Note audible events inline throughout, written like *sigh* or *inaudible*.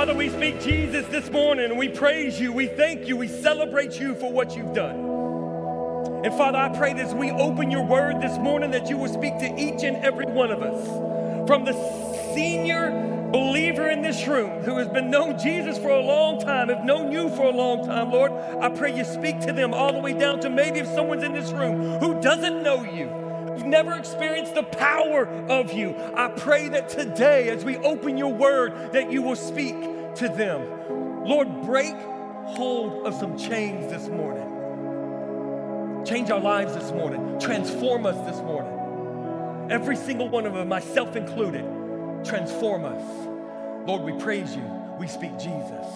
Father, we speak Jesus this morning we praise you, we thank you, we celebrate you for what you've done. And Father, I pray that as we open your word this morning, that you will speak to each and every one of us. From the senior believer in this room who has been known Jesus for a long time, have known you for a long time, Lord, I pray you speak to them all the way down to maybe if someone's in this room who doesn't know you, never experienced the power of you. I pray that today, as we open your word, that you will speak to them. Lord, break hold of some chains this morning. Change our lives this morning. Transform us this morning. Every single one of them, myself included, transform us. Lord, we praise you. We speak Jesus.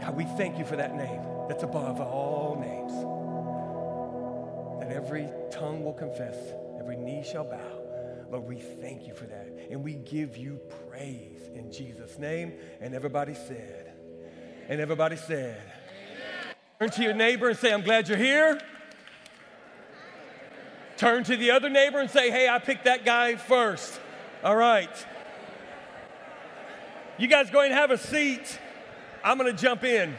God, we thank you for that name that's above all names. That every tongue will confess, every knee shall bow. Lord, we thank you for that. And we give you praise in Jesus' name. And everybody said, and everybody said, Turn to your neighbor and say, I'm glad you're here. Turn to the other neighbor and say, Hey, I picked that guy first. All right. You guys go and have a seat. I'm going to jump in.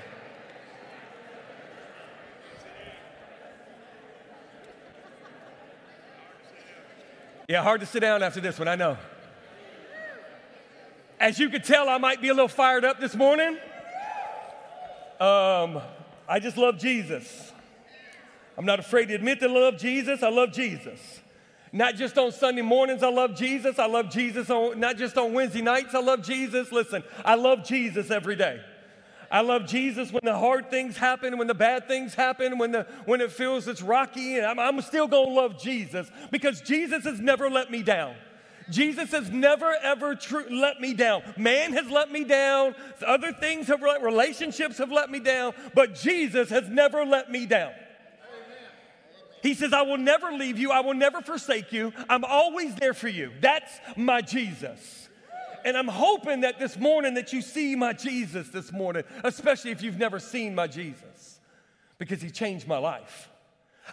Yeah, hard to sit down after this one, I know. As you can tell, I might be a little fired up this morning. Um, I just love Jesus. I'm not afraid to admit that I love Jesus. I love Jesus. Not just on Sunday mornings, I love Jesus. I love Jesus on not just on Wednesday nights, I love Jesus. Listen, I love Jesus every day. I love Jesus when the hard things happen, when the bad things happen, when, the, when it feels it's rocky, and I'm, I'm still gonna love Jesus because Jesus has never let me down. Jesus has never ever tr- let me down. Man has let me down. Other things have let, relationships have let me down, but Jesus has never let me down. He says, I will never leave you. I will never forsake you. I'm always there for you. That's my Jesus. And I'm hoping that this morning that you see my Jesus this morning, especially if you've never seen my Jesus, because he changed my life.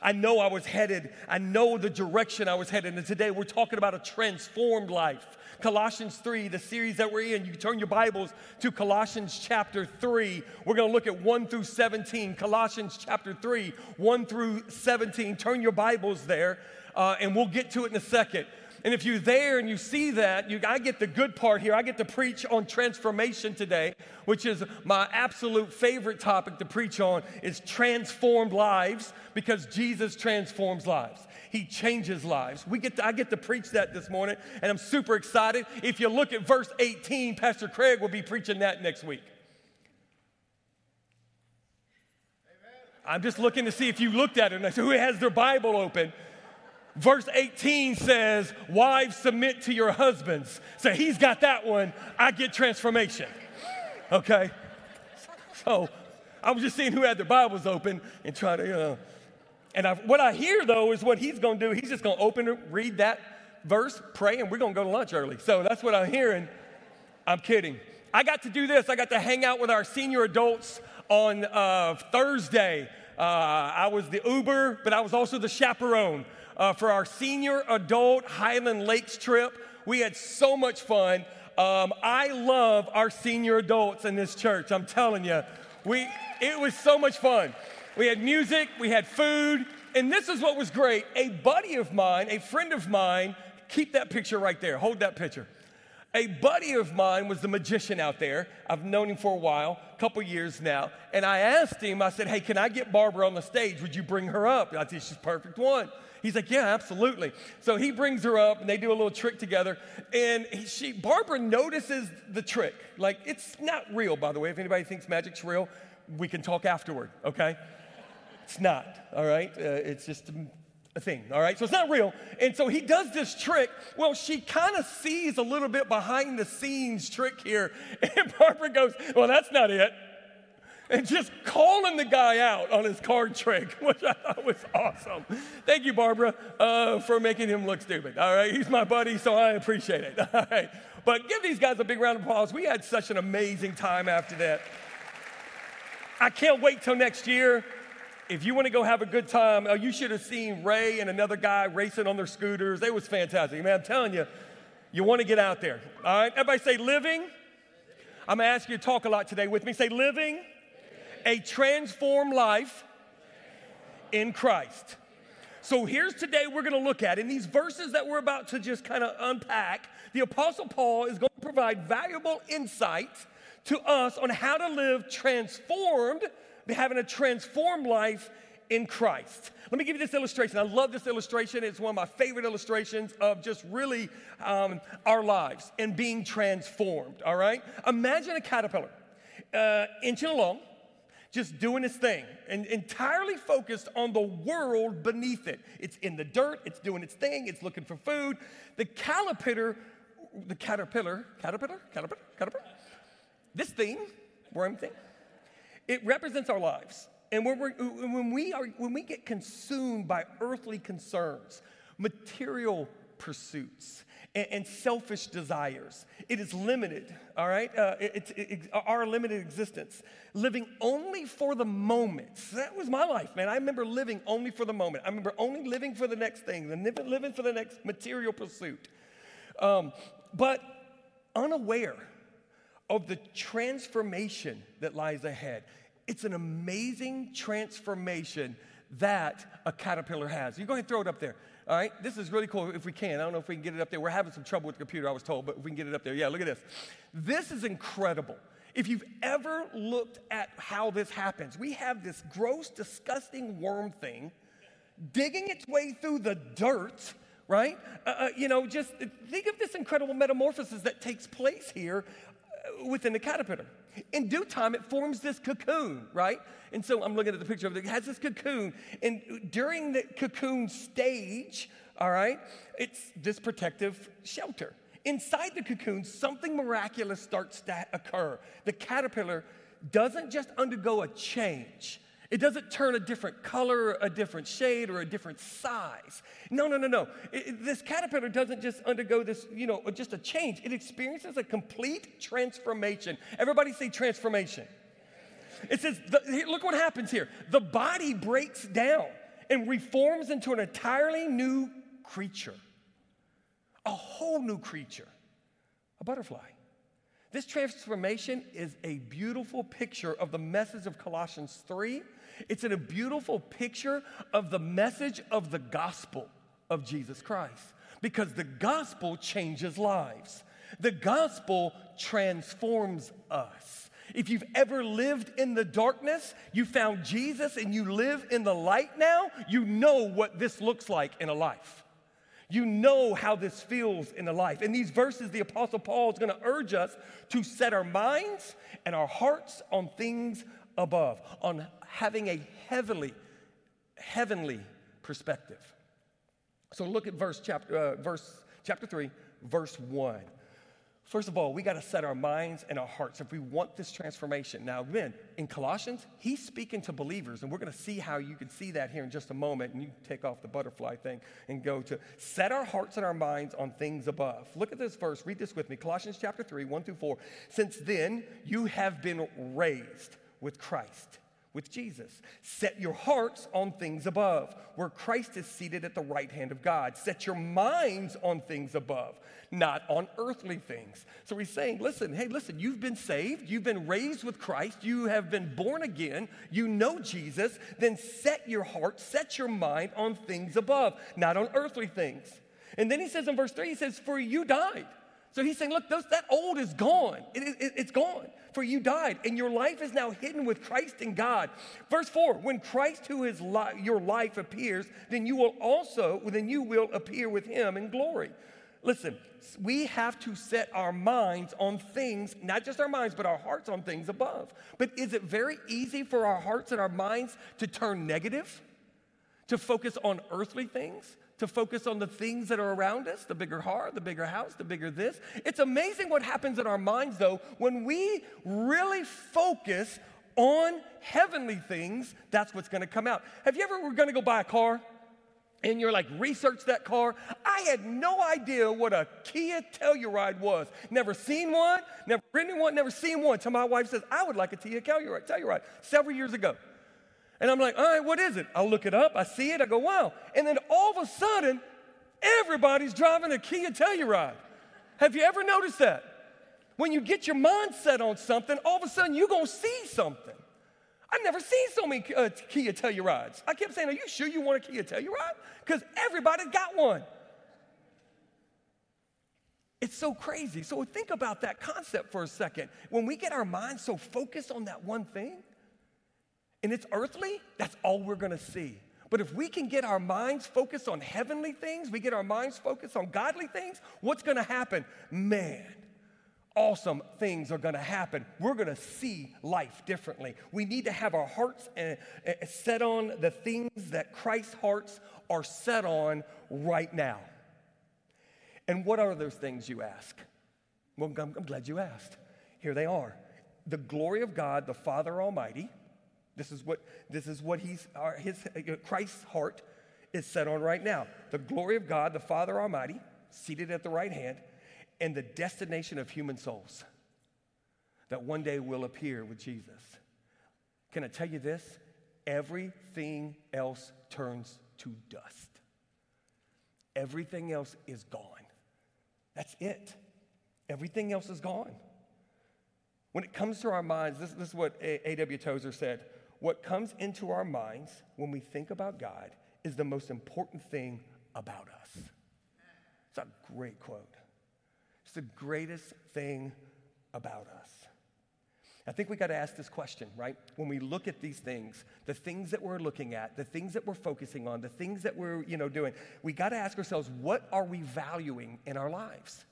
I know I was headed, I know the direction I was headed. And today we're talking about a transformed life. Colossians 3, the series that we're in, you turn your Bibles to Colossians chapter 3. We're going to look at 1 through 17. Colossians chapter 3, 1 through 17. Turn your Bibles there, uh, and we'll get to it in a second. And if you're there and you see that, you, I get the good part here. I get to preach on transformation today, which is my absolute favorite topic to preach on is transformed lives because Jesus transforms lives. He changes lives. We get to, I get to preach that this morning, and I'm super excited. If you look at verse 18, Pastor Craig will be preaching that next week. I'm just looking to see if you looked at it and I said, who has their Bible open? Verse 18 says, Wives, submit to your husbands. So he's got that one. I get transformation. Okay? So I was just seeing who had their Bibles open and try to, you know. And I, what I hear though is what he's going to do. He's just going to open it, read that verse, pray, and we're going to go to lunch early. So that's what I'm hearing. I'm kidding. I got to do this. I got to hang out with our senior adults on uh, Thursday. Uh, I was the Uber, but I was also the chaperone uh, for our senior adult Highland Lakes trip. We had so much fun. Um, I love our senior adults in this church. I'm telling you, we it was so much fun. We had music, we had food, and this is what was great. A buddy of mine, a friend of mine, keep that picture right there. Hold that picture. A buddy of mine was the magician out there. I've known him for a while, a couple years now. And I asked him, I said, Hey, can I get Barbara on the stage? Would you bring her up? I think she's perfect one. He's like, yeah, absolutely. So he brings her up and they do a little trick together. And she, Barbara notices the trick. Like, it's not real, by the way. If anybody thinks magic's real, we can talk afterward, okay? It's not, all right? Uh, it's just a thing, all right? So it's not real. And so he does this trick. Well, she kind of sees a little bit behind the scenes trick here. *laughs* And Barbara goes, well, that's not it and just calling the guy out on his card trick, *laughs* which I thought was awesome. Thank you, Barbara, uh, for making him look stupid. All right, he's my buddy, so I appreciate it. *laughs* All right, but give these guys a big round of applause. We had such an amazing time after that. I can't wait till next year. If you want to go have a good time, uh, you should have seen Ray and another guy racing on their scooters. It was fantastic. Man, I'm telling you, you want to get out there. All right, everybody say living I'm gonna ask you to talk a lot today with me. Say, living a transformed life in Christ. So here's today we're going to look at in these verses that we're about to just kind of unpack. The Apostle Paul is going to provide valuable insight to us on how to live transformed, having a transformed life in Christ. Let me give you this illustration. I love this illustration. It's one of my favorite illustrations of just really um, our lives and being transformed, all right? Imagine a caterpillar uh, inching along, just doing its thing and entirely focused on the world beneath it. It's in the dirt, it's doing its thing, it's looking for food. The caterpillar, the caterpillar, caterpillar, caterpillar, caterpillar, this thing, worm thing, it represents our lives. And when, when, we are, when we get consumed by earthly concerns, material pursuits, and, and selfish desires, it is limited, all right? Uh, it's it, it, our limited existence. Living only for the moment. That was my life, man. I remember living only for the moment. I remember only living for the next thing, living for the next material pursuit. Um, but unaware of the transformation that lies ahead. It's an amazing transformation that a caterpillar has. You go ahead and throw it up there. All right, this is really cool if we can. I don't know if we can get it up there. We're having some trouble with the computer, I was told, but if we can get it up there. Yeah, look at this. This is incredible. If you've ever looked at how this happens, we have this gross, disgusting worm thing digging its way through the dirt, right? Uh, uh, you know, just think of this incredible metamorphosis that takes place here within the caterpillar. In due time, it forms this cocoon, right? And so I'm looking at the picture of it. It has this cocoon. And during the cocoon stage, all right, it's this protective shelter. Inside the cocoon, something miraculous starts to occur. The caterpillar doesn't just undergo a change, it doesn't turn a different color, a different shade, or a different size. No, no, no, no. It, this caterpillar doesn't just undergo this, you know, just a change. It experiences a complete transformation. Everybody say transformation. It says, the, look what happens here. The body breaks down and reforms into an entirely new creature, a whole new creature, a butterfly. This transformation is a beautiful picture of the message of Colossians 3 it's a beautiful picture of the message of the gospel of Jesus Christ because the gospel changes lives. The gospel transforms us. If you've ever lived in the darkness, you found Jesus and you live in the light now, you know what this looks like in a life. You know how this feels in the life. In these verses, the Apostle Paul is going to urge us to set our minds and our hearts on things above, on having a heavenly, heavenly perspective. So look at verse chapter, uh, verse chapter 3, verse 1. First of all, we got to set our minds and our hearts if we want this transformation. Now, then, in Colossians, he's speaking to believers, and we're going to see how you can see that here in just a moment. And you take off the butterfly thing and go to set our hearts and our minds on things above. Look at this verse. Read this with me Colossians chapter 3, 1 through 4. Since then, you have been raised with Christ with Jesus. Set your hearts on things above, where Christ is seated at the right hand of God. Set your minds on things above, not on earthly things. So he's saying, listen, hey, listen, you've been saved, you've been raised with Christ, you have been born again, you know Jesus, then set your heart, set your mind on things above, not on earthly things. And then he says in verse 3, he says, For you died. So he's saying, look, those, that old is gone. It, it, it's gone. For you died, and your life is now hidden with Christ in God. Verse 4 When Christ, who is li- your life, appears, then you will also, then you will appear with him in glory. Listen, we have to set our minds on things, not just our minds, but our hearts on things above. But is it very easy for our hearts and our minds to turn negative? To focus on earthly things? To focus on the things that are around us the bigger car, the bigger house, the bigger this. It's amazing what happens in our minds, though, when we really focus on heavenly things, that's what's gonna come out. Have you ever were gonna go buy a car? and you're like, research that car. I had no idea what a Kia Telluride was. Never seen one, never ridden one, never seen one. Till my wife says, I would like a Kia Telluride, Telluride several years ago. And I'm like, all right, what is it? I'll look it up. I see it. I go, wow. And then all of a sudden, everybody's driving a Kia Telluride. Have you ever noticed that? When you get your mind set on something, all of a sudden you're gonna see something. I've never seen so many uh, Kia Tellurides. I kept saying, Are you sure you want a Kia Telluride? Because everybody's got one. It's so crazy. So think about that concept for a second. When we get our minds so focused on that one thing, and it's earthly, that's all we're gonna see. But if we can get our minds focused on heavenly things, we get our minds focused on godly things, what's gonna happen? Man, awesome things are gonna happen. We're gonna see life differently. We need to have our hearts uh, uh, set on the things that Christ's hearts are set on right now. And what are those things you ask? Well, I'm glad you asked. Here they are the glory of God, the Father Almighty. This is what, this is what he's, his, uh, Christ's heart is set on right now. The glory of God, the Father Almighty, seated at the right hand, and the destination of human souls that one day will appear with Jesus. Can I tell you this? Everything else turns to dust. Everything else is gone. That's it. Everything else is gone. When it comes to our minds, this, this is what A.W. Tozer said what comes into our minds when we think about God is the most important thing about us. It's a great quote. It's the greatest thing about us. I think we got to ask this question, right? When we look at these things, the things that we're looking at, the things that we're focusing on, the things that we're, you know, doing, we got to ask ourselves, what are we valuing in our lives?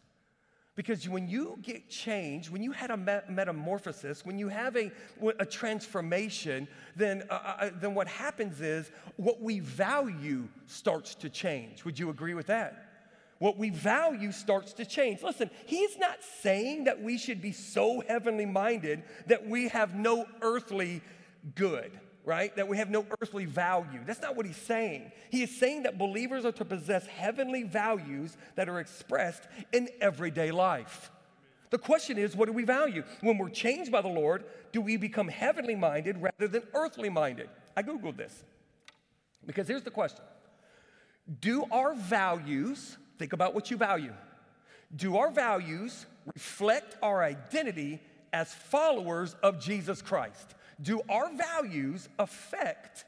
Because when you get changed, when you had a metamorphosis, when you have a, a transformation, then, uh, uh, uh, then what happens is what we value starts to change. Would you agree with that? what we value starts to change. Listen, he's not saying that we should be so heavenly minded that we have no earthly good, right? That we have no earthly value. That's not what he's saying. He is saying that believers are to possess heavenly values that are expressed in everyday life. The question is, what do we value? When we're changed by the Lord, do we become heavenly minded rather than earthly minded? I Googled this because here's the question Do our values Think about what you value. Do our values reflect our identity as followers of Jesus Christ? Do our values affect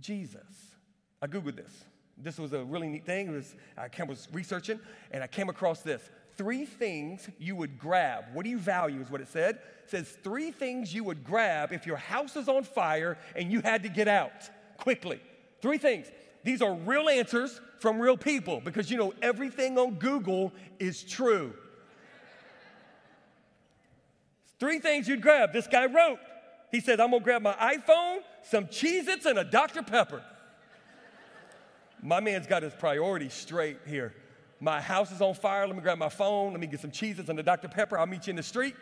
Jesus? I Googled this. This was a really neat thing. Was, I was researching and I came across this. Three things you would grab. What do you value is what it said. It says three things you would grab if your house is on fire and you had to get out quickly. Three things. These are real answers from real people because you know everything on Google is true. Three things you'd grab. This guy wrote. He said, I'm gonna grab my iPhone, some Cheez Its, and a Dr. Pepper. My man's got his priorities straight here. My house is on fire. Let me grab my phone. Let me get some Cheez Its and a Dr. Pepper. I'll meet you in the street.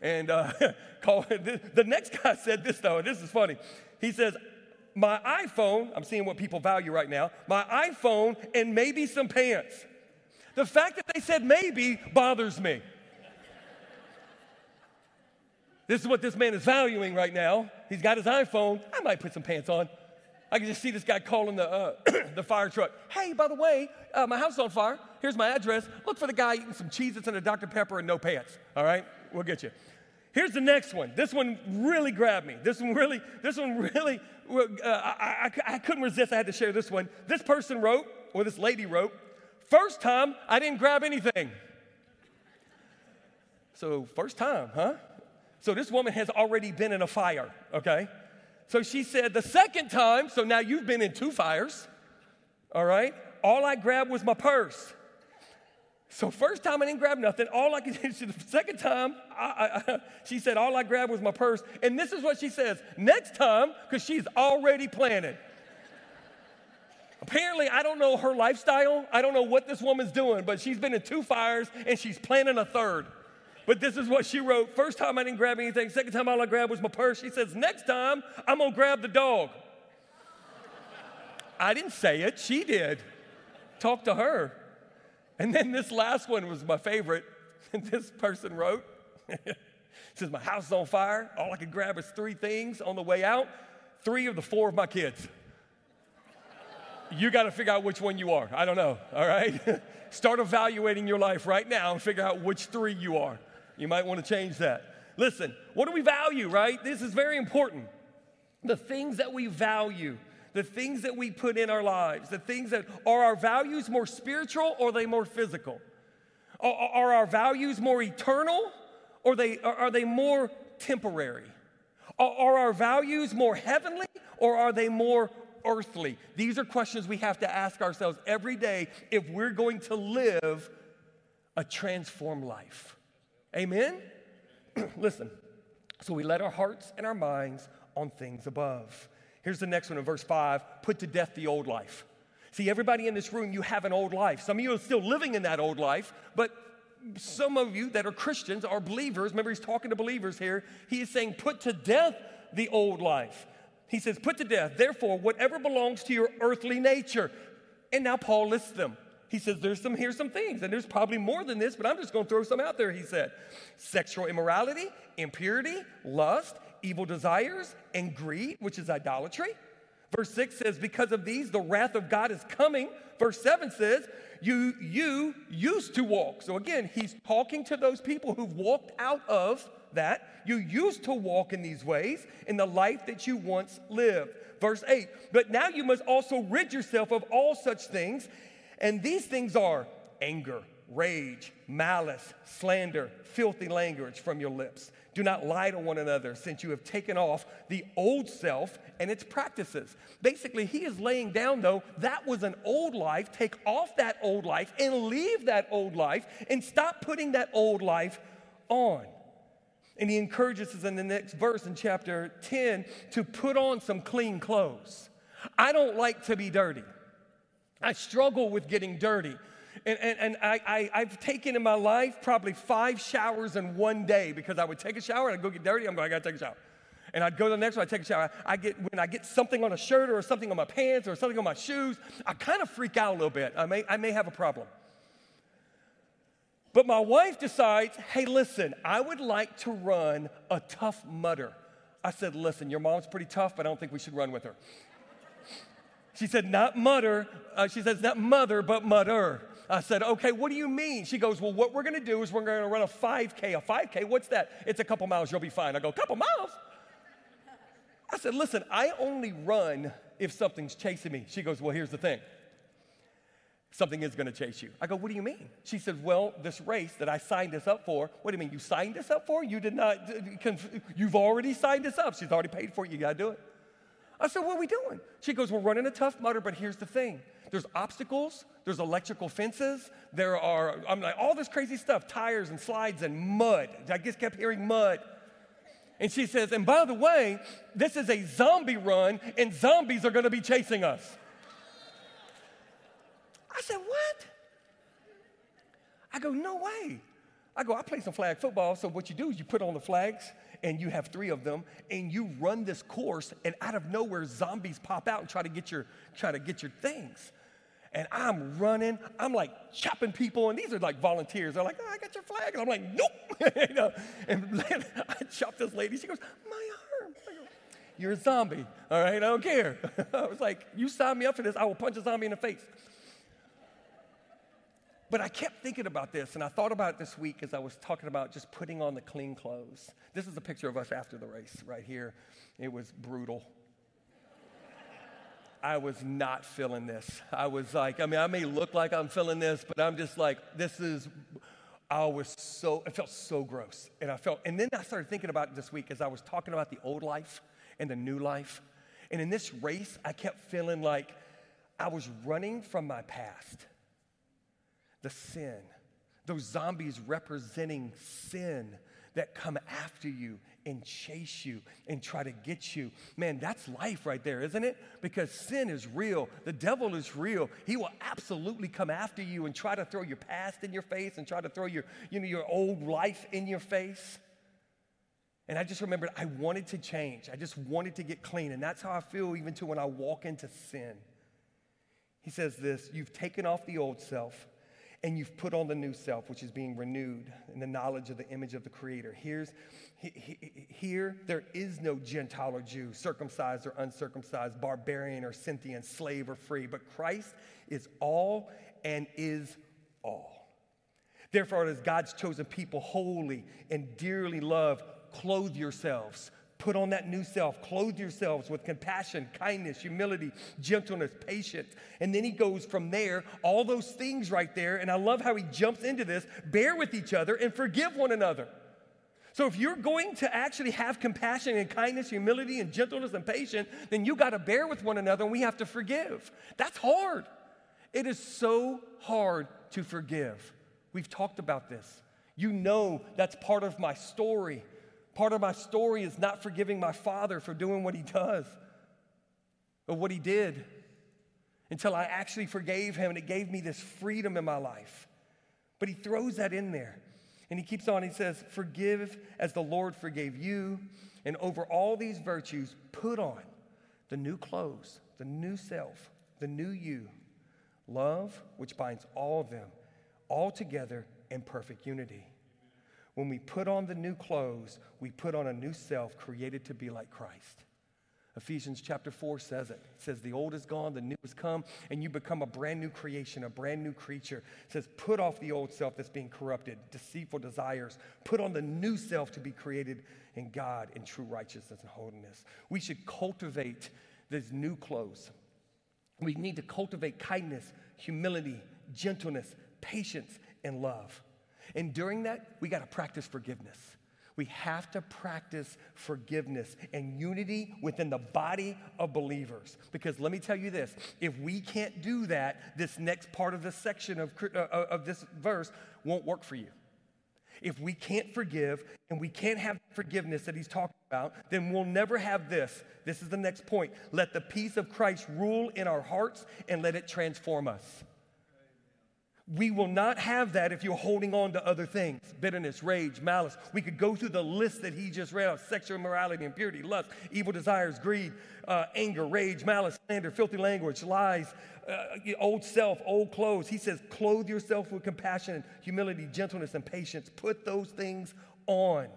And uh, *laughs* call. *laughs* The next guy said this, though, and this is funny. He says, my iPhone, I'm seeing what people value right now, my iPhone and maybe some pants. The fact that they said maybe bothers me. This is what this man is valuing right now. He's got his iPhone. I might put some pants on. I can just see this guy calling the, uh, *clears throat* the fire truck. Hey, by the way, uh, my house on fire. Here's my address. Look for the guy eating some Cheez Its and a Dr. Pepper and no pants. All right? We'll get you. Here's the next one. This one really grabbed me. This one really, this one really, uh, I, I, I couldn't resist. I had to share this one. This person wrote, or this lady wrote, first time I didn't grab anything. So, first time, huh? So, this woman has already been in a fire, okay? So, she said, the second time, so now you've been in two fires, all right? All I grabbed was my purse. So first time I didn't grab nothing. All I could *laughs* do, the second time, I, I, *laughs* she said, all I grabbed was my purse. And this is what she says, next time, because she's already planning. Apparently, I don't know her lifestyle. I don't know what this woman's doing, but she's been in two fires and she's planning a third. But this is what she wrote. First time I didn't grab anything. Second time all I grabbed was my purse. She says, next time I'm gonna grab the dog. I didn't say it, she did. Talk to her. And then this last one was my favorite. *laughs* This person wrote, *laughs* says, My house is on fire. All I could grab is three things on the way out. Three of the four of my kids. you got to figure out which one you are. I don't know. All right? *laughs* Start evaluating your life right now and figure out which three you are. You might want to change that. Listen, what do we value, right? This is very important. The things that we value, the things that we put in our lives, the things that are our values more spiritual or are they more physical? Are, are our values more eternal or they, are they more temporary? Are, are our values more heavenly or are they more earthly? These are questions we have to ask ourselves every day if we're going to live a transformed life. Amen? *clears throat* Listen, so we let our hearts and our minds on things above. Here's the next one in verse 5 put to death the old life. See, everybody in this room, you have an old life. Some of you are still living in that old life, but some of you that are Christians are believers. Remember, he's talking to believers here. He is saying, put to death the old life. He says, put to death, therefore, whatever belongs to your earthly nature. And now Paul lists them. He says, there's some, here's some things, and there's probably more than this, but I'm just gonna throw some out there, he said. Sexual immorality, impurity, lust, evil desires, and greed, which is idolatry. Verse 6 says, Because of these, the wrath of God is coming. Verse 7 says, You, you used to walk. So again, he's talking to those people who've walked out of that. You used to walk in these ways in the life that you once lived. Verse 8, But now you must also rid yourself of all such things. And these things are anger, rage, malice, slander, filthy language from your lips. Do not lie to one another, since you have taken off the old self and its practices. Basically, he is laying down, though, that was an old life. Take off that old life and leave that old life and stop putting that old life on. And he encourages us in the next verse in chapter 10 to put on some clean clothes. I don't like to be dirty. I struggle with getting dirty. And, and, and I, I, have taken in my life probably five showers in one day because I would take a shower and I'd go get dirty. I'm going, I gotta take a shower. And I'd go to the next one, I'd take a shower. I get, when I get something on a shirt or something on my pants or something on my shoes, I kind of freak out a little bit. I may, I may have a problem. But my wife decides, hey, listen, I would like to run a Tough mutter. I said, listen, your mom's pretty tough, but I don't think we should run with her. She said, not mutter. Uh, she says, not mother, but mutter. I said, okay, what do you mean? She goes, well, what we're gonna do is we're gonna run a 5K. A 5K, what's that? It's a couple miles, you'll be fine. I go, couple miles? I said, listen, I only run if something's chasing me. She goes, well, here's the thing. Something is gonna chase you. I go, what do you mean? She said, well, this race that I signed us up for, what do you mean? You signed us up for? You did not, you've already signed us up. She's already paid for it, you gotta do it. I said, What are we doing? She goes, We're running a Tough Mudder, but here's the thing there's obstacles, there's electrical fences, there are, I'm like, all this crazy stuff, tires and slides and mud. I just kept hearing mud. And she says, And by the way, this is a zombie run, and zombies are gonna be chasing us. I said, What? I go, No way. I go, I play some flag football, so what you do is you put on the flags and you have three of them, and you run this course, and out of nowhere, zombies pop out and try to get your, try to get your things. And I'm running, I'm like chopping people, and these are like volunteers. They're like, oh, I got your flag. And I'm like, nope. *laughs* you know, and I chopped this lady. She goes, my arm. Go, You're a zombie, all right? I don't care. *laughs* I was like, you sign me up for this, I will punch a zombie in the face. But I kept thinking about this, and I thought about it this week as I was talking about just putting on the clean clothes. This is a picture of us after the race right here. It was brutal. I was not feeling this. I was like, I mean, I may look like I'm feeling this, but I'm just like, this is, I was so, it felt so gross. And I felt, and then I started thinking about it this week as I was talking about the old life and the new life. And in this race, I kept feeling like I was running from my past the sin, those zombies representing sin that come after you and chase you and try to get you. Man, that's life right there, isn't it? Because sin is real. The devil is real. He will absolutely come after you and try to throw your past in your face and try to throw your, you know, your old life in your face. And I just remembered I wanted to change. I just wanted to get clean. And that's how I feel even to when I walk into sin. He says this You've taken off the old self and you've put on the new self, which is being renewed in the knowledge of the image of the Creator. Here's, here, there is no Gentile or Jew, circumcised or uncircumcised, barbarian or Scythian, slave or free, but Christ is all and is all. Therefore, as God's chosen people, holy and dearly loved, clothe yourselves. Put on that new self. Clothe yourselves with compassion, kindness, humility, gentleness, patience. And then he goes from there, all those things right there. And I love how he jumps into this bear with each other and forgive one another. So if you're going to actually have compassion and kindness, humility and gentleness and patience, then you got to bear with one another and we have to forgive. That's hard. It is so hard to forgive. We've talked about this. You know that's part of my story. Part of my story is not forgiving my father for doing what he does or what he did until I actually forgave him and it gave me this freedom in my life. But he throws that in there. And he keeps on, he says, Forgive as the Lord forgave you. And over all these virtues, put on the new clothes, the new self, the new you. Love, which binds all of them all together in perfect unity. When we put on the new clothes, we put on a new self created to be like Christ. Ephesians chapter 4 says it. It says, The old is gone, the new has come, and you become a brand new creation, a brand new creature. It says, Put off the old self that's being corrupted, deceitful desires. Put on the new self to be created in God in true righteousness and holiness. We should cultivate these new clothes. We need to cultivate kindness, humility, gentleness, patience, and love. And during that, we got to practice forgiveness. We have to practice forgiveness and unity within the body of believers. Because let me tell you this if we can't do that, this next part of this section of, uh, uh, of this verse won't work for you. If we can't forgive and we can't have forgiveness that he's talking about, then we'll never have this. This is the next point. Let the peace of Christ rule in our hearts and let it transform us. We will not have that if you're holding on to other things bitterness, rage, malice. We could go through the list that he just read out sexual immorality, impurity, lust, evil desires, greed, uh, anger, rage, malice, slander, filthy language, lies, uh, old self, old clothes. He says, clothe yourself with compassion, humility, gentleness, and patience. Put those things on.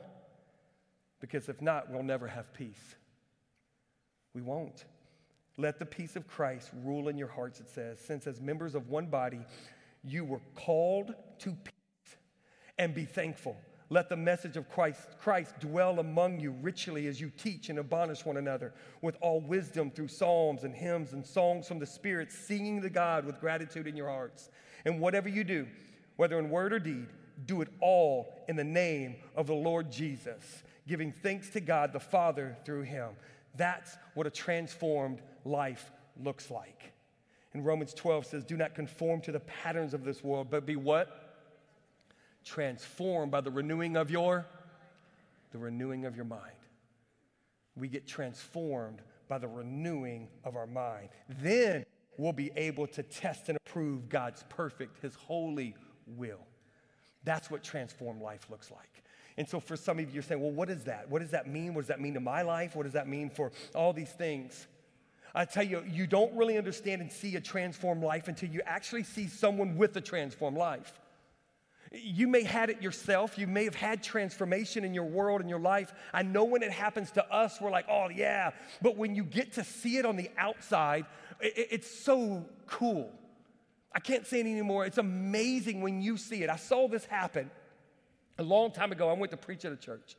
Because if not, we'll never have peace. We won't. Let the peace of Christ rule in your hearts, it says, since as members of one body, you were called to peace and be thankful. Let the message of Christ, Christ dwell among you richly as you teach and admonish one another with all wisdom through psalms and hymns and songs from the Spirit, singing to God with gratitude in your hearts. And whatever you do, whether in word or deed, do it all in the name of the Lord Jesus, giving thanks to God the Father through him. That's what a transformed life looks like. And Romans 12 says, Do not conform to the patterns of this world, but be what? Transformed by the renewing of your the renewing of your mind. We get transformed by the renewing of our mind. Then we'll be able to test and approve God's perfect, his holy will. That's what transformed life looks like. And so for some of you, you're saying, well, what is that? What does that mean? What does that mean to my life? What does that mean for all these things? I tell you, you don't really understand and see a transformed life until you actually see someone with a transformed life. You may had it yourself. You may have had transformation in your world and your life. I know when it happens to us, we're like, oh, yeah. But when you get to see it on the outside, it, it's so cool. I can't say it anymore. It's amazing when you see it. I saw this happen a long time ago. I went to preach at a church.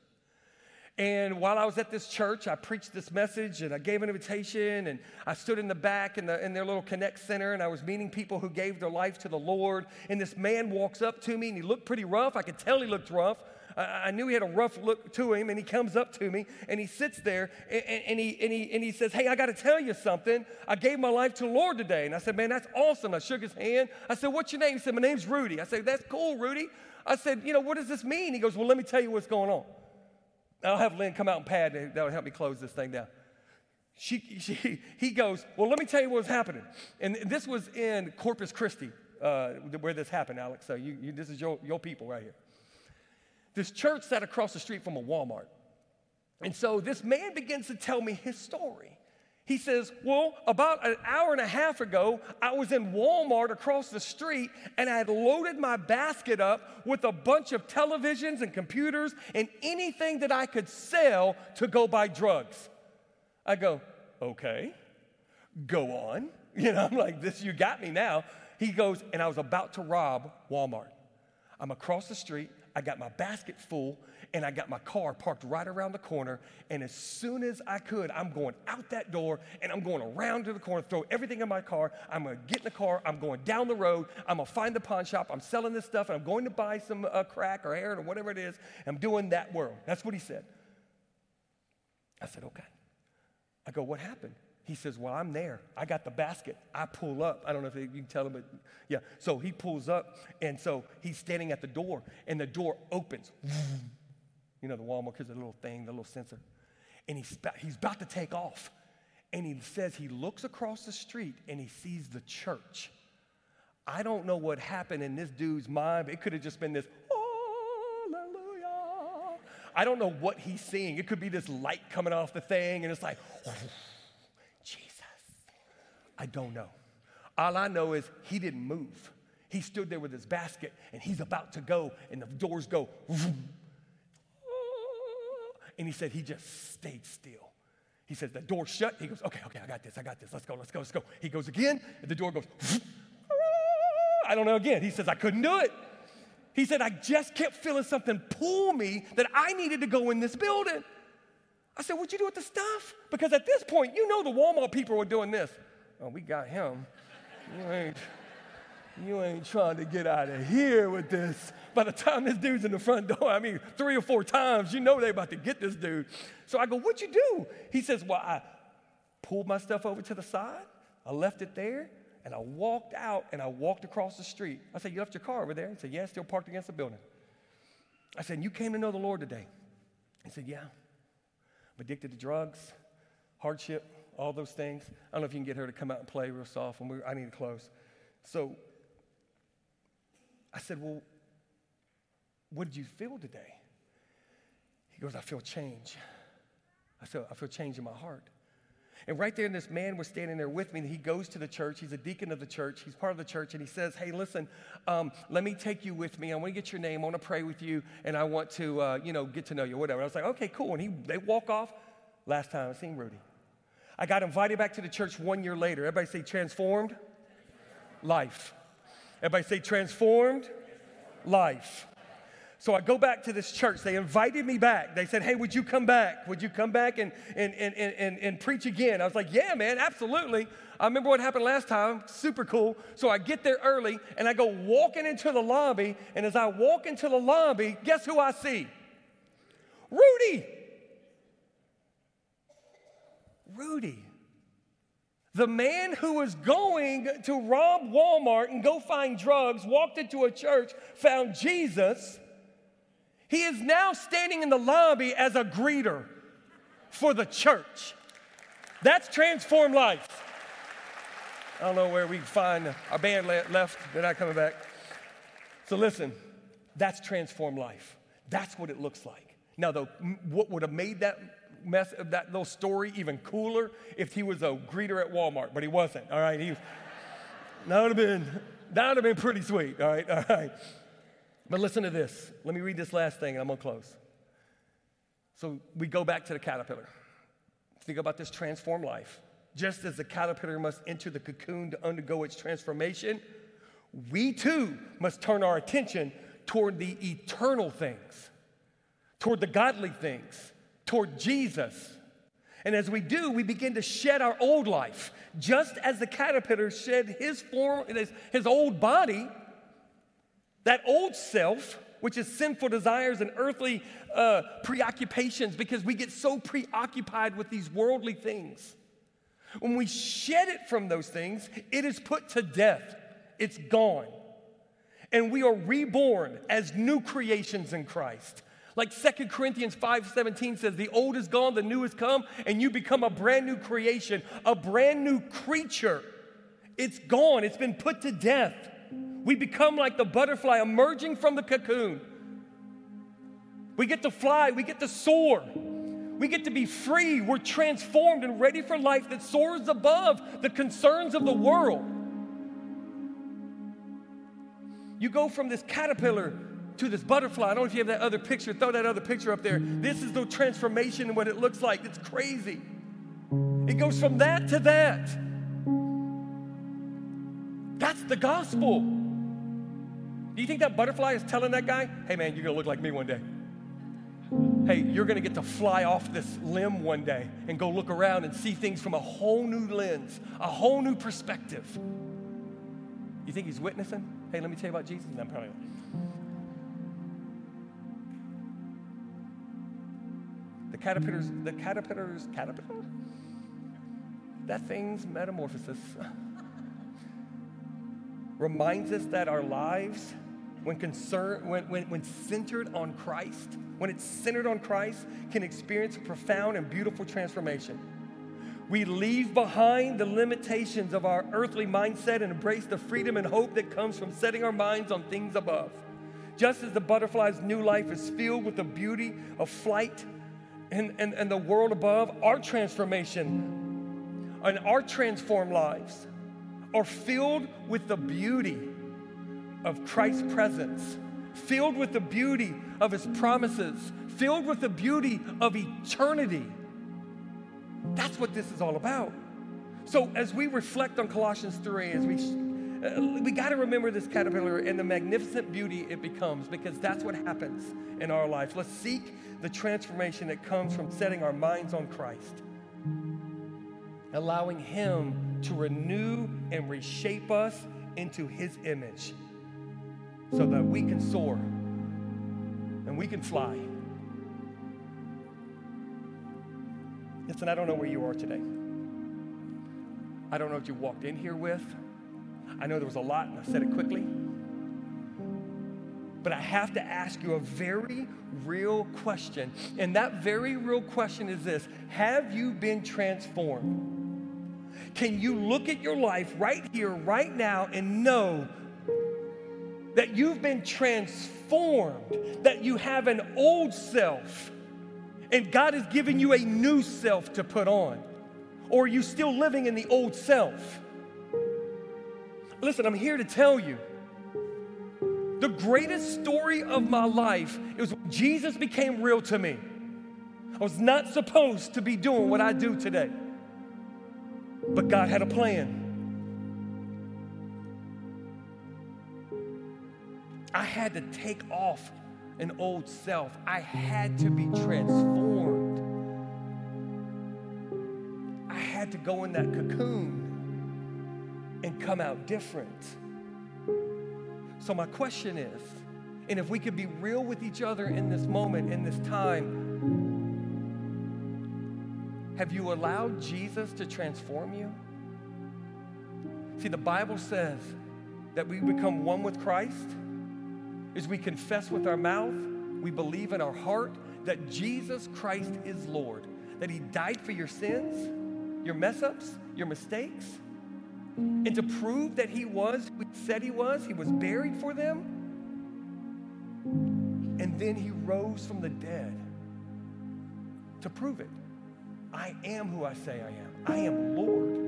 And while I was at this church, I preached this message and I gave an invitation and I stood in the back in, the, in their little Connect Center and I was meeting people who gave their life to the Lord. And this man walks up to me and he looked pretty rough. I could tell he looked rough. I, I knew he had a rough look to him and he comes up to me and he sits there and, and, he, and, he, and he says, Hey, I got to tell you something. I gave my life to the Lord today. And I said, Man, that's awesome. I shook his hand. I said, What's your name? He said, My name's Rudy. I said, That's cool, Rudy. I said, You know, what does this mean? He goes, Well, let me tell you what's going on. I'll have Lynn come out and pad. and That'll help me close this thing down. She, she, he goes, Well, let me tell you what was happening. And this was in Corpus Christi, uh, where this happened, Alex. So you, you, this is your, your people right here. This church sat across the street from a Walmart. And so this man begins to tell me his story. He says, Well, about an hour and a half ago, I was in Walmart across the street and I had loaded my basket up with a bunch of televisions and computers and anything that I could sell to go buy drugs. I go, Okay, go on. *laughs* You know, I'm like, This, you got me now. He goes, And I was about to rob Walmart. I'm across the street. I got my basket full and I got my car parked right around the corner. And as soon as I could, I'm going out that door and I'm going around to the corner, throw everything in my car. I'm going to get in the car. I'm going down the road. I'm going to find the pawn shop. I'm selling this stuff and I'm going to buy some uh, crack or heroin or whatever it is. I'm doing that world. That's what he said. I said, okay. I go, what happened? He says, Well, I'm there. I got the basket. I pull up. I don't know if you can tell him, but yeah. So he pulls up, and so he's standing at the door, and the door opens. You know, the Walmart because the little thing, the little sensor. And he's, he's about to take off. And he says he looks across the street and he sees the church. I don't know what happened in this dude's mind, but it could have just been this, hallelujah. I don't know what he's seeing. It could be this light coming off the thing, and it's like, Jesus. I don't know. All I know is he didn't move. He stood there with his basket and he's about to go, and the doors go, and he said he just stayed still. He says, The door shut. He goes, Okay, okay, I got this, I got this. Let's go, let's go, let's go. He goes again, and the door goes, ah, I don't know again. He says, I couldn't do it. He said, I just kept feeling something pull me that I needed to go in this building. I said, What'd you do with the stuff? Because at this point, you know the Walmart people were doing this oh, we got him. *laughs* Ain't, you ain't trying to get out of here with this. By the time this dude's in the front door, I mean, three or four times, you know they about to get this dude. So I go, what'd you do? He says, well, I pulled my stuff over to the side, I left it there, and I walked out and I walked across the street. I said, you left your car over there? He said, yeah, still parked against the building. I said, you came to know the Lord today? He said, yeah. I'm addicted to drugs, hardship, all those things. I don't know if you can get her to come out and play real soft, and I need to close. So I said, Well, what did you feel today? He goes, I feel change. I said, I feel change in my heart. And right there, this man was standing there with me. And he goes to the church. He's a deacon of the church. He's part of the church. And he says, Hey, listen, um, let me take you with me. I want to get your name. I want to pray with you. And I want to, uh, you know, get to know you, whatever. I was like, Okay, cool. And he, they walk off. Last time I seen Rudy. I got invited back to the church one year later. Everybody say transformed life. Everybody say transformed life. So I go back to this church. They invited me back. They said, Hey, would you come back? Would you come back and, and, and, and, and preach again? I was like, Yeah, man, absolutely. I remember what happened last time. Super cool. So I get there early and I go walking into the lobby. And as I walk into the lobby, guess who I see? Rudy. Rudy. The man who was going to rob Walmart and go find drugs walked into a church, found Jesus. He is now standing in the lobby as a greeter for the church. That's transformed life. I don't know where we find our band left. They're not coming back. So listen, that's transformed life. That's what it looks like. Now, though, what would have made that mess, that little story even cooler if he was a greeter at Walmart, but he wasn't. All right, he *laughs* that would have been that would have been pretty sweet. All right, *laughs* all right. But listen to this. Let me read this last thing, and I'm gonna close. So we go back to the caterpillar. Think about this transformed life. Just as the caterpillar must enter the cocoon to undergo its transformation, we too must turn our attention toward the eternal things, toward the godly things, toward Jesus. And as we do, we begin to shed our old life. Just as the caterpillar shed his form, his, his old body, that old self, which is sinful desires and earthly uh, preoccupations, because we get so preoccupied with these worldly things. When we shed it from those things, it is put to death, it's gone. And we are reborn as new creations in Christ. Like Second Corinthians 5:17 says, the old is gone, the new has come, and you become a brand new creation, a brand new creature. It's gone, it's been put to death. We become like the butterfly emerging from the cocoon. We get to fly, we get to soar. We get to be free. We're transformed and ready for life that soars above the concerns of the world. You go from this caterpillar to this butterfly. I don't know if you have that other picture. Throw that other picture up there. This is the transformation and what it looks like. It's crazy. It goes from that to that. That's the gospel. Do you think that butterfly is telling that guy, hey man, you're gonna look like me one day? Hey, you're gonna get to fly off this limb one day and go look around and see things from a whole new lens, a whole new perspective. You think he's witnessing? Hey, let me tell you about Jesus. The caterpillars, the caterpillars, caterpillar? That thing's metamorphosis *laughs* reminds us that our lives, when, concern, when, when, when centered on Christ, when it's centered on Christ, can experience a profound and beautiful transformation. We leave behind the limitations of our earthly mindset and embrace the freedom and hope that comes from setting our minds on things above. Just as the butterfly's new life is filled with the beauty of flight and, and, and the world above, our transformation and our transformed lives are filled with the beauty of Christ's presence, filled with the beauty of his promises, filled with the beauty of eternity. That's what this is all about. So, as we reflect on Colossians 3, as we uh, we got to remember this caterpillar and the magnificent beauty it becomes because that's what happens in our life. Let's seek the transformation that comes from setting our minds on Christ, allowing Him to renew and reshape us into His image so that we can soar and we can fly. Listen, I don't know where you are today. I don't know what you walked in here with. I know there was a lot, and I said it quickly. But I have to ask you a very real question. And that very real question is this Have you been transformed? Can you look at your life right here, right now, and know that you've been transformed, that you have an old self, and God has given you a new self to put on? Or are you still living in the old self? Listen, I'm here to tell you the greatest story of my life is when Jesus became real to me. I was not supposed to be doing what I do today, but God had a plan. I had to take off an old self, I had to be transformed. I had to go in that cocoon and come out different. So, my question is, and if we could be real with each other in this moment, in this time, have you allowed Jesus to transform you? See, the Bible says that we become one with Christ is we confess with our mouth, we believe in our heart that Jesus Christ is Lord, that He died for your sins, your mess ups, your mistakes and to prove that he was who he said he was, he was buried for them. And then he rose from the dead to prove it. I am who I say I am. I am Lord.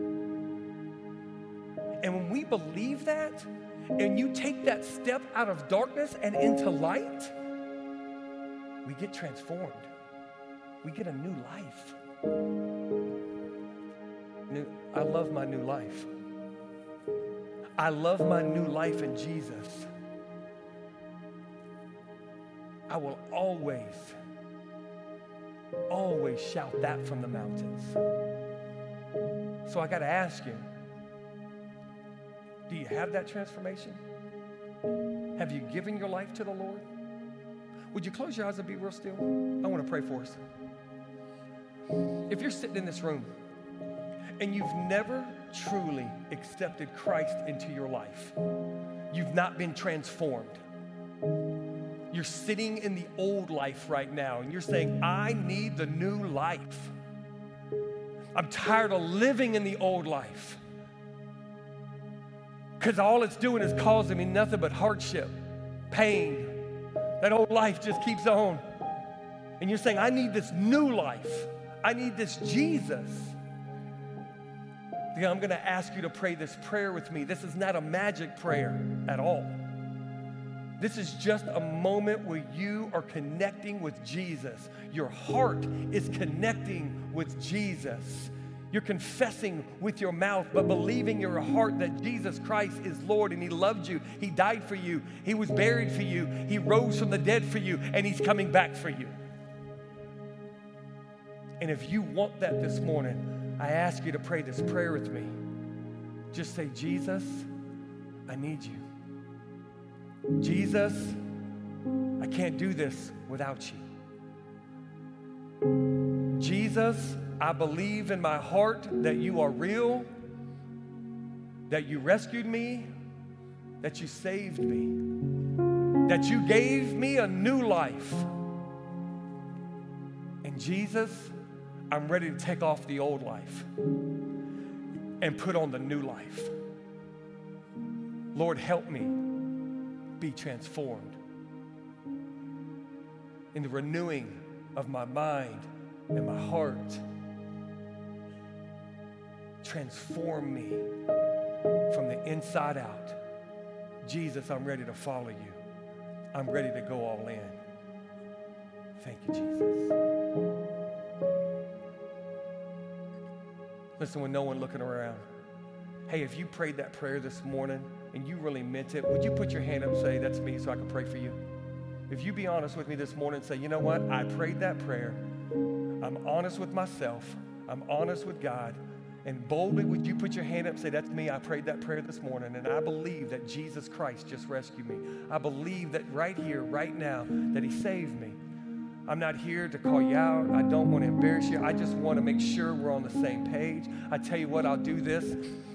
And when we believe that, and you take that step out of darkness and into light, we get transformed. We get a new life. New, I love my new life. I love my new life in Jesus. I will always, always shout that from the mountains. So I got to ask you do you have that transformation? Have you given your life to the Lord? Would you close your eyes and be real still? I want to pray for us. If you're sitting in this room and you've never truly accepted Christ into your life, you've not been transformed. You're sitting in the old life right now and you're saying, I need the new life. I'm tired of living in the old life. Because all it's doing is causing me nothing but hardship, pain. That old life just keeps on. And you're saying, I need this new life. I need this Jesus. I'm going to ask you to pray this prayer with me. This is not a magic prayer at all. This is just a moment where you are connecting with Jesus. Your heart is connecting with Jesus. You're confessing with your mouth, but believing in your heart that Jesus Christ is Lord and He loved you. He died for you. He was buried for you. He rose from the dead for you, and He's coming back for you. And if you want that this morning, I ask you to pray this prayer with me. Just say, Jesus, I need you. Jesus, I can't do this without you. Jesus, I believe in my heart that you are real, that you rescued me, that you saved me, that you gave me a new life. And Jesus, I'm ready to take off the old life and put on the new life. Lord, help me be transformed in the renewing of my mind and my heart. Transform me from the inside out. Jesus, I'm ready to follow you. I'm ready to go all in. Thank you, Jesus. Listen, with no one looking around. Hey, if you prayed that prayer this morning and you really meant it, would you put your hand up and say, That's me, so I can pray for you? If you be honest with me this morning and say, You know what? I prayed that prayer. I'm honest with myself, I'm honest with God. And boldly, would you put your hand up and say, That's me. I prayed that prayer this morning. And I believe that Jesus Christ just rescued me. I believe that right here, right now, that He saved me. I'm not here to call you out. I don't want to embarrass you. I just want to make sure we're on the same page. I tell you what, I'll do this,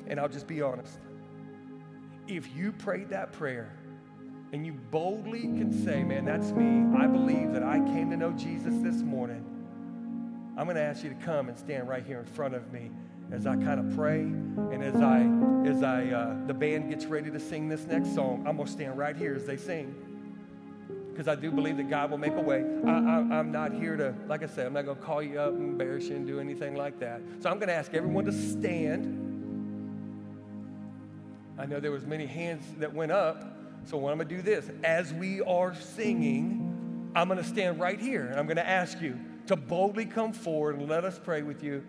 and I'll just be honest. If you prayed that prayer, and you boldly can say, Man, that's me. I believe that I came to know Jesus this morning. I'm going to ask you to come and stand right here in front of me as I kind of pray and as I as I uh, the band gets ready to sing this next song. I'm going to stand right here as they sing because I do believe that God will make a way. I, am not here to, like I said, I'm not going to call you up and embarrass you and do anything like that. So I'm going to ask everyone to stand. I know there was many hands that went up. So what I'm going to do this, as we are singing, I'm going to stand right here and I'm going to ask you to boldly come forward and let us pray with you